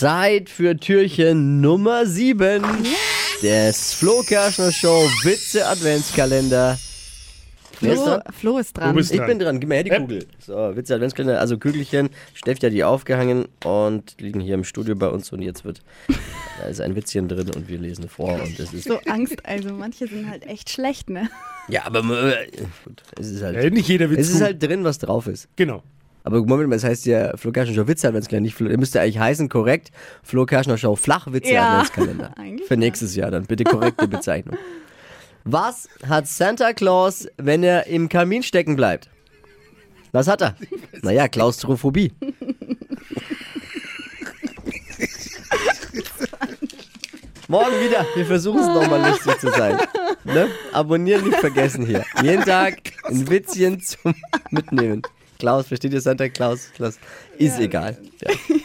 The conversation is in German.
Zeit für Türchen Nummer 7 des Flo Kerschner Show Witze Adventskalender. Wer ist Flo, dran? Flo ist dran. Du bist Ich dran. bin dran, gib mir her die. Kugel. So, Witze Adventskalender, also Kügelchen. Steffi hat die aufgehangen und liegen hier im Studio bei uns und jetzt wird, da ist ein Witzchen drin und wir lesen vor und es ist, so Angst, also manche sind halt echt schlecht, ne? ja, aber äh, gut, es ist halt, nicht jeder Witz es ist gut. halt drin, was drauf ist. Genau. Aber Moment mal, es heißt ja Flo Kerschner Show Witze Adventskalender, nicht Flo, der müsste eigentlich heißen, korrekt, Flo Kerschner Show Flachwitze Ja, Adventskalender. Für nächstes Jahr dann, bitte korrekte Bezeichnung. Was hat Santa Claus, wenn er im Kamin stecken bleibt? Was hat er? Naja, Klaustrophobie. Morgen wieder. Wir versuchen es nochmal lustig zu sein. Ne? Abonnieren nicht vergessen hier. Jeden Tag ein Witzchen zum Mitnehmen. Klaus, versteht ihr Santa Claus? Klaus. Ist egal. Ja.